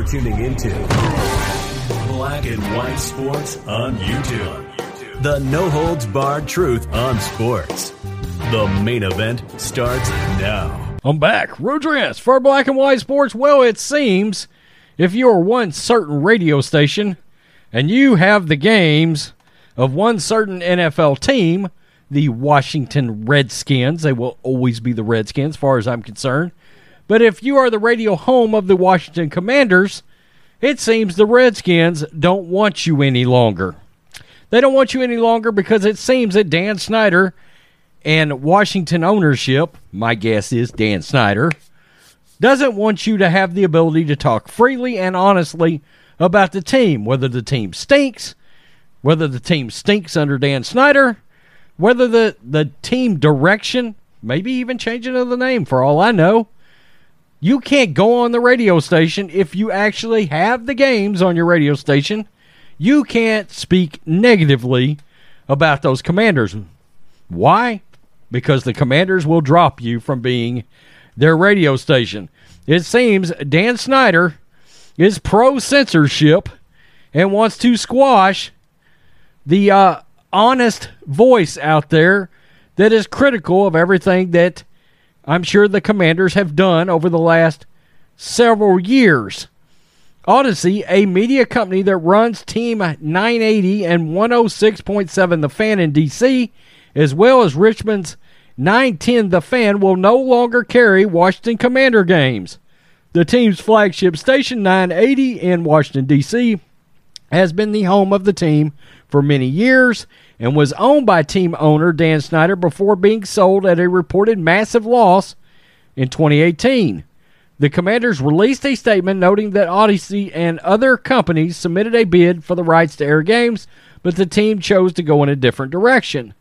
You're tuning into Black and White Sports on YouTube. The no holds barred truth on sports. The main event starts now. I'm back. Rodriguez for Black and White Sports. Well, it seems if you are one certain radio station and you have the games of one certain NFL team, the Washington Redskins, they will always be the Redskins, as far as I'm concerned. But if you are the radio home of the Washington Commanders, it seems the Redskins don't want you any longer. They don't want you any longer because it seems that Dan Snyder and Washington ownership, my guess is Dan Snyder, doesn't want you to have the ability to talk freely and honestly about the team, whether the team stinks, whether the team stinks under Dan Snyder, whether the, the team direction, maybe even changing of the name for all I know, you can't go on the radio station if you actually have the games on your radio station. You can't speak negatively about those commanders. Why? Because the commanders will drop you from being their radio station. It seems Dan Snyder is pro censorship and wants to squash the uh, honest voice out there that is critical of everything that I'm sure the commanders have done over the last several years. Audacy, a media company that runs Team 980 and 106.7 The Fan in DC, as well as Richmond's 910 The Fan, will no longer carry Washington Commander games. The team's flagship station, 980 in Washington, D.C., has been the home of the team for many years and was owned by team owner Dan Snyder before being sold at a reported massive loss in 2018. The Commanders released a statement noting that Audacy and other companies submitted a bid for the rights to air games, but the team chose to go in a different direction.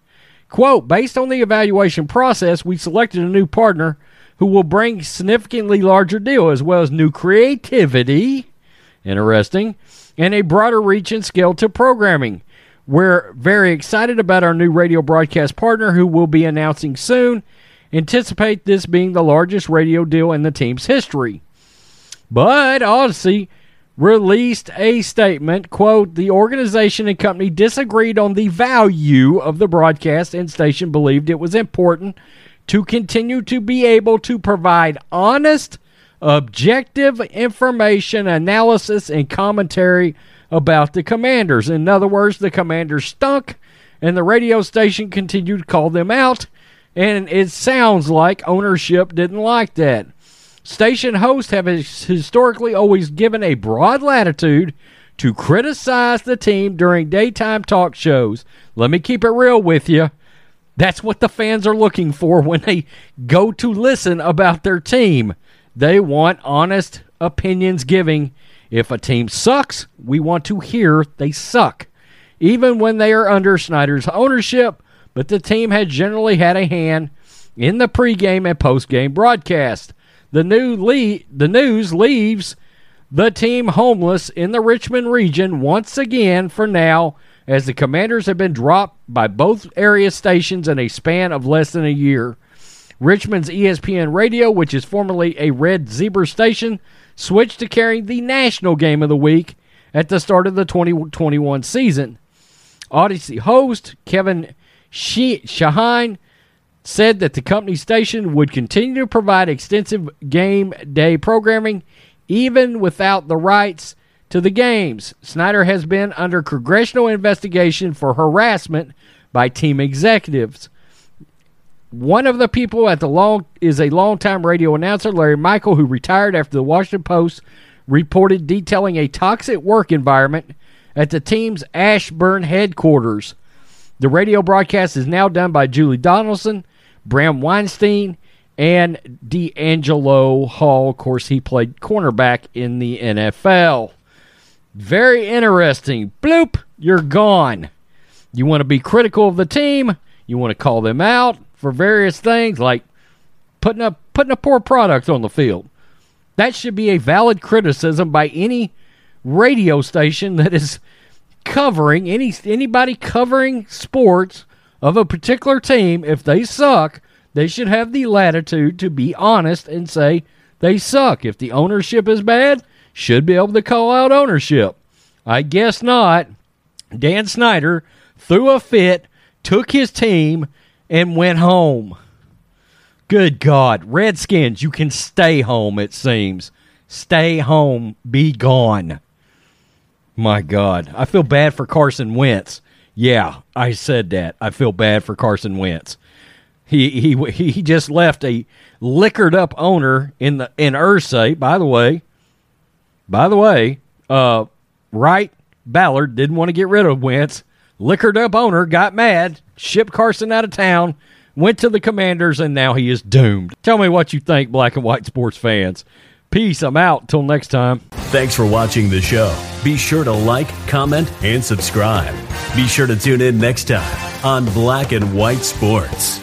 Quote, based on the evaluation process, we selected a new partner who will bring significantly larger deal as well as new creativity, interesting, and a broader reach and scale to programming. We're very excited about our new radio broadcast partner who will be announcing soon. Anticipate this being the largest radio deal in the team's history. But Audacy released a statement, quote, the organization and company disagreed on the value of the broadcast and station believed it was important to continue to be able to provide honest, objective information, analysis, and commentary about the commanders. In other words, the commanders stunk, and the radio station continued to call them out, and it sounds like ownership didn't like that. Station hosts have historically always given a broad latitude to criticize the team during daytime talk shows. Let me keep it real with you. That's what the fans are looking for when they go to listen about their team. They want honest opinions giving if a team sucks, we want to hear they suck, even when they are under Snyder's ownership, but the team had generally had a hand in the pregame and postgame broadcast. The new le- the news leaves the team homeless in the Richmond region once again for now as the commanders have been dropped by both area stations in a span of less than a year. Richmond's ESPN Radio, which is formerly a Red Zebra station, switched to carrying the national game of the week at the start of the 2021 season. Audacy host Kevin Sheehan said that the company station would continue to provide extensive game day programming even without the rights to the games. Snyder has been under congressional investigation for harassment by team executives. One of the people at the long is a longtime radio announcer, Larry Michael, who retired after the Washington Post reported detailing a toxic work environment at the team's Ashburn headquarters. The radio broadcast is now done by Julie Donaldson, Bram Weinstein, and DeAngelo Hall. Of course, he played cornerback in the NFL. Very interesting. Bloop, you're gone. You want to be critical of the team, you want to call them out for various things like putting a putting a poor product on the field. That should be a valid criticism by any radio station that is covering any anybody covering sports of a particular team. If they suck, they should have the latitude to be honest and say they suck. If the ownership is bad, should be able to call out ownership. I guess not. Dan Snyder threw a fit, took his team, and went home. Good God. Redskins, you can stay home, it seems. Stay home. Be gone. My God. I feel bad for Carson Wentz. Yeah, I said that. I feel bad for Carson Wentz. He he he just left a liquored up owner in the in Irsay. By the way, by the way, uh, Wright Ballard didn't want to get rid of Wentz. Liquored up owner got mad, shipped Carson out of town, went to the Commanders, and now he is doomed. Tell me what you think, black and white sports fans. Peace. I'm out. Till next time. Thanks for watching the show. Be sure to like, comment, and subscribe. Be sure to tune in next time on Black and White Sports.